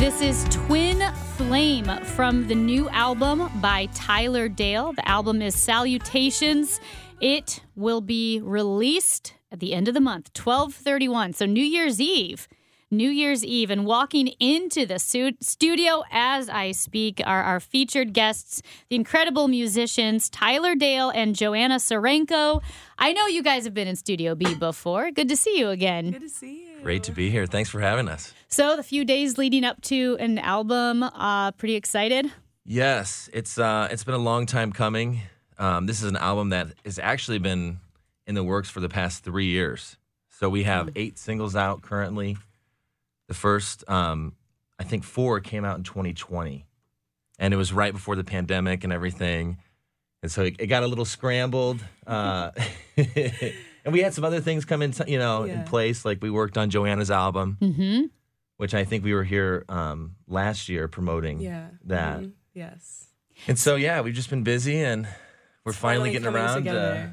This is Twin Flame from the new album by Tyler Dale. The album is Salutations. It will be released at the end of the month, 1231. So New Year's Eve. New Year's Eve and walking into the studio as I speak are our featured guests, the incredible musicians Tyler Dale and Joanna Serenko. I know you guys have been in Studio B before. Good to see you again. Good to see you. Great to be here. Thanks for having us. So, the few days leading up to an album, uh, pretty excited. Yes, it's uh, it's been a long time coming. Um, this is an album that has actually been in the works for the past three years. So we have mm. eight singles out currently. The first, um, I think, four came out in 2020, and it was right before the pandemic and everything, and so it, it got a little scrambled. Uh, and we had some other things come in, you know, yeah. in place. Like we worked on Joanna's album. Mm-hmm which I think we were here um, last year promoting yeah. that. Mm-hmm. Yes. And so, yeah, we've just been busy and we're finally, getting around. Uh,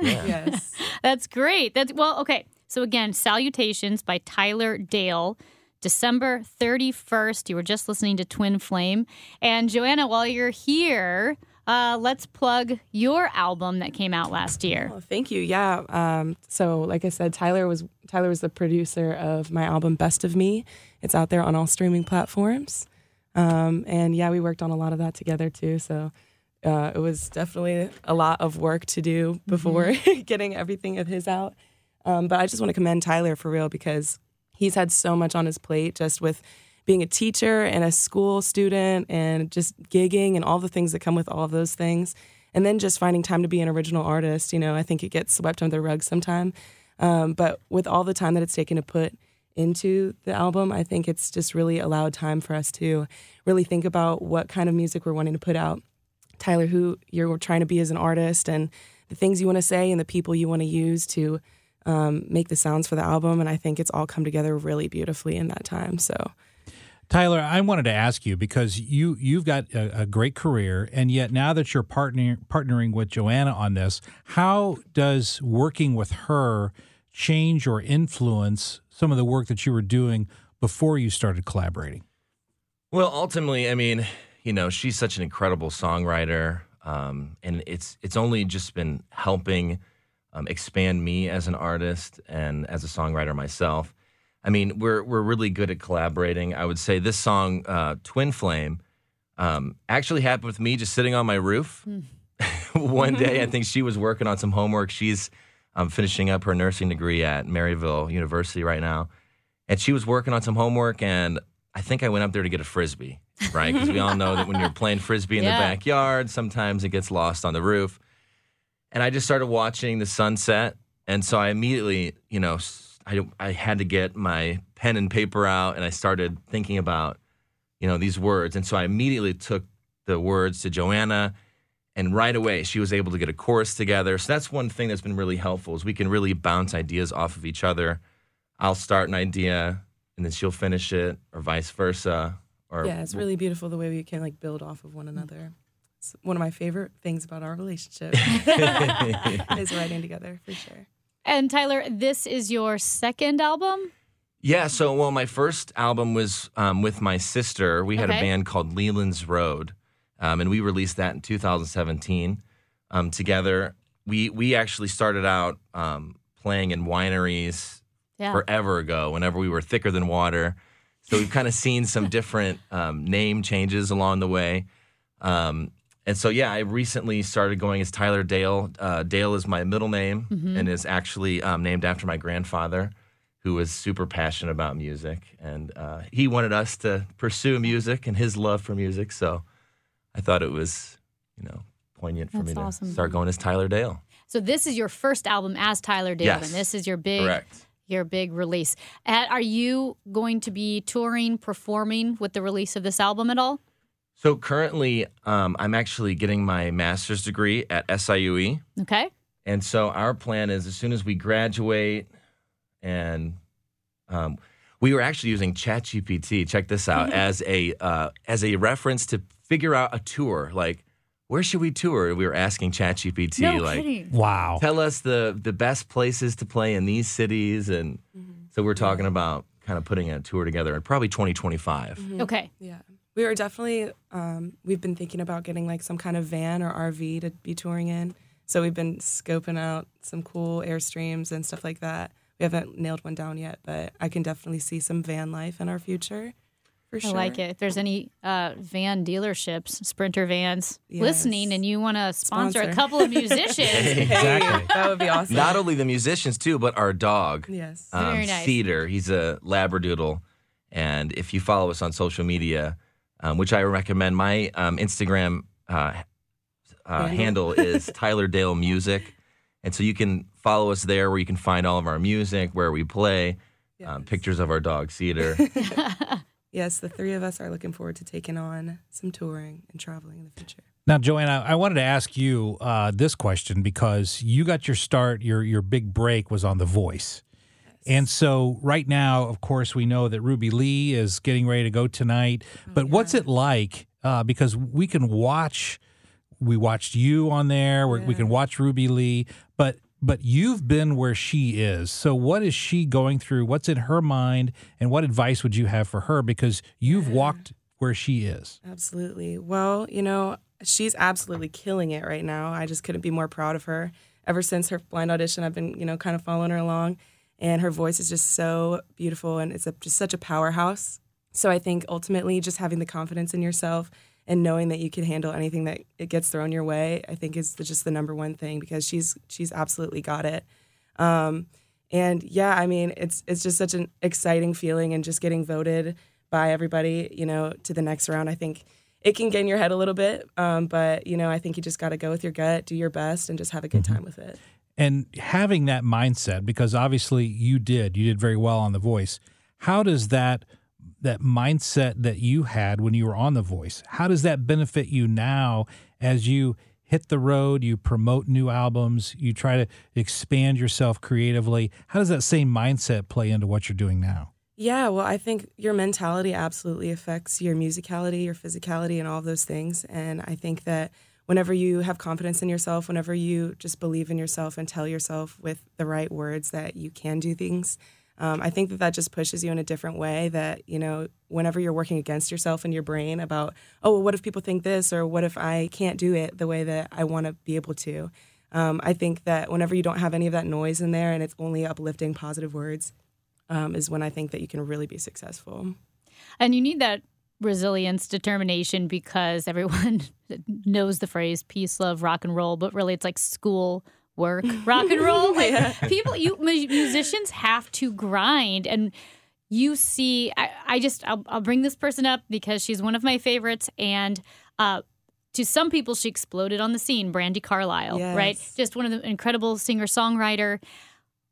yeah. yes. That's great. That's well, okay. So again, salutations by Tyler Dale. December 31st. You were just listening to Twin Flame. And Joanna, while you're here, uh, let's plug your album that came out last year. Oh, thank you. Yeah. Um, so, like I said, Tyler was Tyler was the producer of my album Best of Me. It's out there on all streaming platforms. Um, and yeah, we worked on a lot of that together too. So uh, it was definitely a lot of work to do before mm-hmm. getting everything of his out. Um, but I just want to commend Tyler for real because he's had so much on his plate just with being a teacher and a school student and just gigging and all the things that come with all of those things. And then just finding time to be an original artist. You know, I think it gets swept under the rug sometimes. Um, but with all the time that it's taken to put into the album, I think it's just really allowed time for us to really think about what kind of music we're wanting to put out. Tyler, who you're trying to be as an artist, and the things you want to say, and the people you want to use to um, make the sounds for the album. And I think it's all come together really beautifully in that time. So Tyler, I wanted to ask you because you you've got a, a, great career, and yet now that you're partnering partnering with Joanna on this, how does working with her change or influence some of the work that you were doing before you started collaborating? Well, ultimately, I mean, you know, she's such an incredible songwriter, um, and it's it's only just been helping um, expand me as an artist and as a songwriter myself. I mean, we're we're really good at collaborating. I would say this song, uh, "Twin Flame," um, actually happened with me just sitting on my roof. Hmm. One day, I think she was working on some homework. She's um, finishing up her nursing degree at Maryville University right now, and she was working on some homework. And I think I went up there to get a frisbee, right? Because we all know that when you're playing frisbee in yeah. the backyard, sometimes it gets lost on the roof. And I just started watching the sunset, and so I immediately, you know I, I had to get my pen and paper out and I started thinking about, you know, these words. And so I immediately took the words to Joanna and right away she was able to get a chorus together. So that's one thing that's been really helpful is we can really bounce ideas off of each other. I'll start an idea and then she'll finish it or vice versa. Or Yeah, it's really beautiful the way we can like build off of one another. It's one of my favorite things about our relationship is writing together for sure. And Tyler, this is your second album? Yeah, so well, my first album was um, with my sister. We had okay. a band called Leland's Road, um, and we released that in 2017 um, together. We we actually started out um, playing in wineries Yeah. forever ago, whenever we were thicker than water. So we've kind of seen some different um, name changes along the way. Um, and so, yeah, I recently started going as Tyler Dale. Uh, Dale is my middle name and is actually um, named after my grandfather, who was super passionate about music. And uh, he wanted us to pursue music and his love for music. So I thought it was, you know, poignant for That's me to start going as Tyler Dale. So this is your first album as Tyler Dale, Yes. and this is your big Correct. your big release. Are you going to be touring, performing with the release of this album at all? So currently, um, I'm actually getting my master's degree at SIUE. Okay. And so our plan is as soon as we graduate, and um, we were actually using ChatGPT. Check this out as a uh, as a reference to figure out a tour. Like, where should we tour? We were asking ChatGPT, No like, kidding. Wow. tell us the the best places to play in these cities, and so we're talking about kind of putting a tour together in probably 2025. Okay. Yeah. We are definitely, um, we've been thinking about getting like some kind of van or RV to be touring in. So we've been scoping out some cool Airstreams and stuff like that. We haven't nailed one down yet, but I can definitely see some van life in our future for sure. I like it. If there's any uh, van dealerships, Sprinter vans, Yes. listening, and you want to sponsor, a couple of musicians, Exactly. that would be awesome. Not only the musicians too, but our dog. yes. um, Very nice. Cedar. He's a Labradoodle, and if you follow us on social media, um, which I recommend, my um, Instagram uh, uh, handle is Tyler Dale Music, and so you can follow us there, where you can find all of our music, where we play, um, pictures of our dog Cedar. Yes, the three of us are looking forward to taking on some touring and traveling in the future. Now, Joanna, I wanted to ask you uh, this question because you got your start, your your big break was on The Voice. And so, right now, of course, we know that Ruby Lee is getting ready to go tonight. But what's it like? Uh, because we can watch, we watched you on there. we we can watch Ruby Lee, but but you've been where she is. So, what is she going through? What's in her mind? And what advice would you have for her? Because you've walked where she is. Absolutely. Well, you know, she's absolutely killing it right now. I just couldn't be more proud of her. Ever since her blind audition, I've been, you know, kind of following her along, and her voice is just so beautiful and it's a, just such a powerhouse. So I think ultimately, just having the confidence in yourself and knowing that you can handle anything that it gets thrown your way, I think is the, just the number one thing because she's she's absolutely got it. Um, and yeah, I mean, it's it's just such an exciting feeling, and just getting voted by everybody, you know, to the next round. I think it can get in your head a little bit, um, but you know, I think you just got to go with your gut, do your best, and just have a good time with it. And having that mindset because obviously you did you did very well on the voice how does that that mindset that you had when you were on the voice how does that benefit you now as you hit the road you promote new albums you try to expand yourself creatively how does that same mindset play into what you're doing now Yeah, well, I think your mentality absolutely affects your musicality, your physicality, and all those things. And I think that whenever you have confidence in yourself, whenever you just believe in yourself and tell yourself with the right words that you can do things, um, I think that that just pushes you in a different way. That, you know, whenever you're working against yourself in your brain about, oh, well, what if people think this? Or what if I can't do it the way that I want to be able to? Um, I think that whenever you don't have any of that noise in there and it's only uplifting positive words, um, is when I think that you can really be successful. and you need that resilience, determination, because everyone knows the phrase "peace, love, rock and roll," but really it's like school. Work, rock and roll. Like people, you musicians have to grind, and you see. I, I just, I'll, I'll bring this person up because she's one of my favorites, and uh, to some people, she exploded on the scene. Brandi Carlile, right? Just one of the incredible singer songwriter.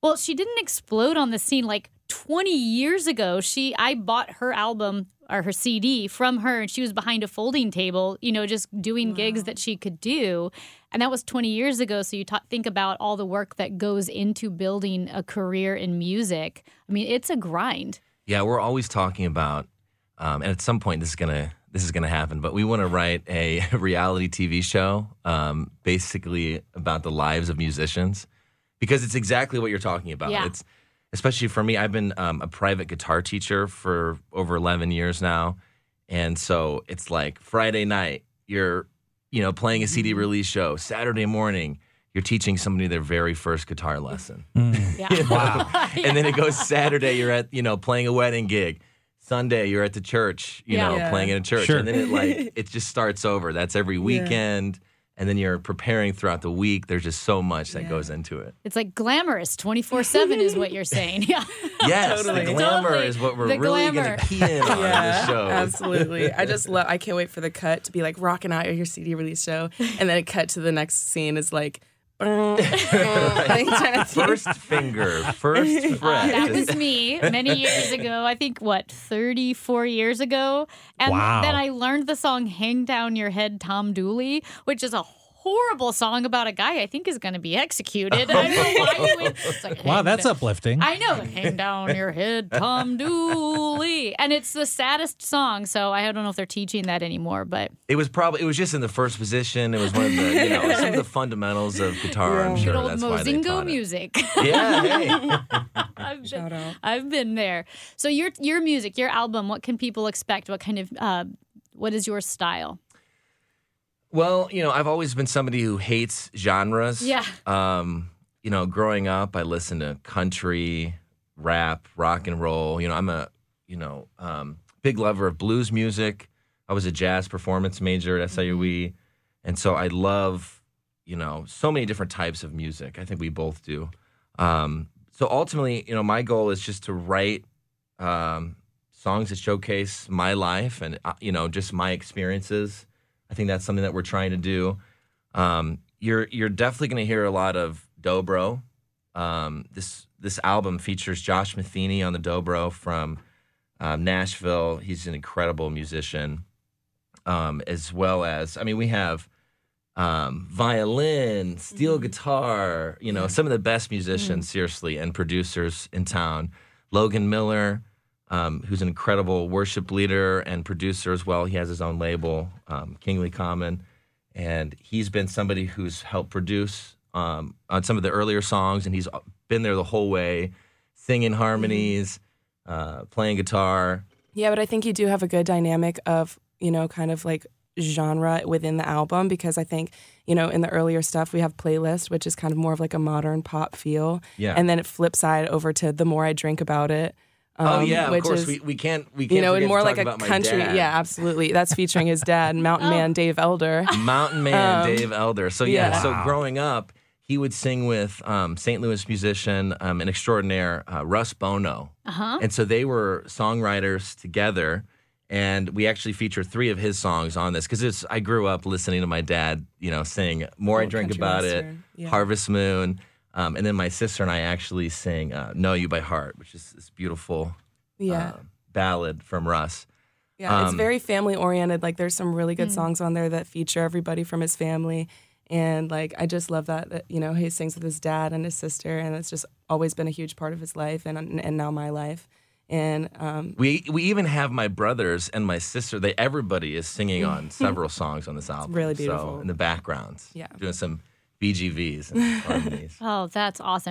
Well, she didn't explode on the scene like 20 years ago. She I bought her album or her CD from her and she was behind a folding table, you know, just doing gigs that she could do. And that was 20 years ago, so you ta think about all the work that goes into building a career in music. I mean, it's a grind. Yeah, we're always talking about, um, and at some point this is gonna this is gonna happen. But we want to write a reality TV show, um, basically about the lives of musicians, because it's exactly what you're talking about. Yeah. It's especially for me. I've been um, a private guitar teacher for over 11 years now, and so it's like Friday night you're you know playing a CD release show, Saturday morning you're teaching somebody their very first guitar lesson. Yeah. Wow. and then it goes Saturday, you're at, you know, playing a wedding gig. Sunday, you're at the church, you Yeah. know, Yeah. playing in a church. Sure. And then it like it just starts over. That's every weekend. And then you're preparing throughout the week. There's just so much that Yeah. goes into it. It's like glamorous 24 7 is what you're saying. Yeah. Yes, Totally. the glamour Totally. is what we're The really glamour. going to key in on Yeah, this show. absolutely. I just love. I can't wait for the cut to be like rocking out your CD release show, and then a cut to the next scene is like. First First finger, first Uh, fret. that was me many years ago. I think, what, 34 years ago? And Wow. then I learned the song Hang Down Your Head, Tom Dooley, which is a horrible song about a guy I think is going to be executed. I don't know why you would. It's like, Wow, that's down- uplifting. I know. Hang down your head, Tom Dooley. And it's the saddest song. So I don't know if they're teaching that anymore, but It was probably it was just in the first position. It was one of the you know some of the fundamentals of guitar. I'm sure good old that's why they Mozingo it. music. Yeah, hey. I've been, Shout out. I've been there. So your your music, your album, what can people expect? What kind of uh, what is your style? Well, you know, I've always been somebody who hates genres. Yeah. Um, you know, growing up, I listened to country, rap, rock and roll. You know, I'm a, you know, um, big lover of blues music. I was a jazz performance major at SIUE. And so I love, you know, so many different types of music. I think we both do. Um, so ultimately, you know, my goal is just to write um, songs that showcase my life and, uh, you know, just my experiences. I think that's something that we're trying to do. Um, you're you're definitely going to hear a lot of dobro. Um, this this album features Josh Matheny on the dobro from um, Nashville. He's an incredible musician, um, as well as I mean we have um, violin, steel guitar. You know some of the best musicians, seriously, and producers in town. Logan Miller, um, who's an incredible worship leader and producer as well. He has his own label, um, Kingly Common, and he's been somebody who's helped produce um, on some of the earlier songs, and he's been there the whole way, singing harmonies, uh, playing guitar. Yeah, but I think you do have a good dynamic of, you know, kind of like genre within the album because I think, you know, in the earlier stuff we have playlist, which is kind of more of like a modern pop feel. Yeah. And then it flips side over to the more I drink about it. Oh um, yeah, of which course is, we, we can't we can't you know, forget and more to like talk a about my country. dad. Yeah, absolutely. That's featuring his dad, Mountain Man Dave Elder. Mountain Man Um, Dave Elder. So yeah, yeah. so growing up, he would sing with um, St. Louis musician um, an extraordinaire uh, Russ Bono, Uh-huh. and so they were songwriters together. And we actually feature three of his songs on this because I grew up listening to my dad, you know, sing "More I Oh, Drink country About western. It," Yeah. "Harvest Moon," um, and then my sister and I actually sing uh, "Know You by Heart," which is this beautiful Yeah. uh, ballad from Russ. Yeah, it's Um, very family oriented. Like there's some really Mm. good songs on there that feature everybody from his family. And like I just love that that you know he sings with his dad and his sister and it's just always been a huge part of his life and and now my life. And um We we even have my brothers and my sister. They everybody is singing on several songs on this album. really beautiful So in the backgrounds, Yeah. doing some BGVs and. Oh, that's awesome.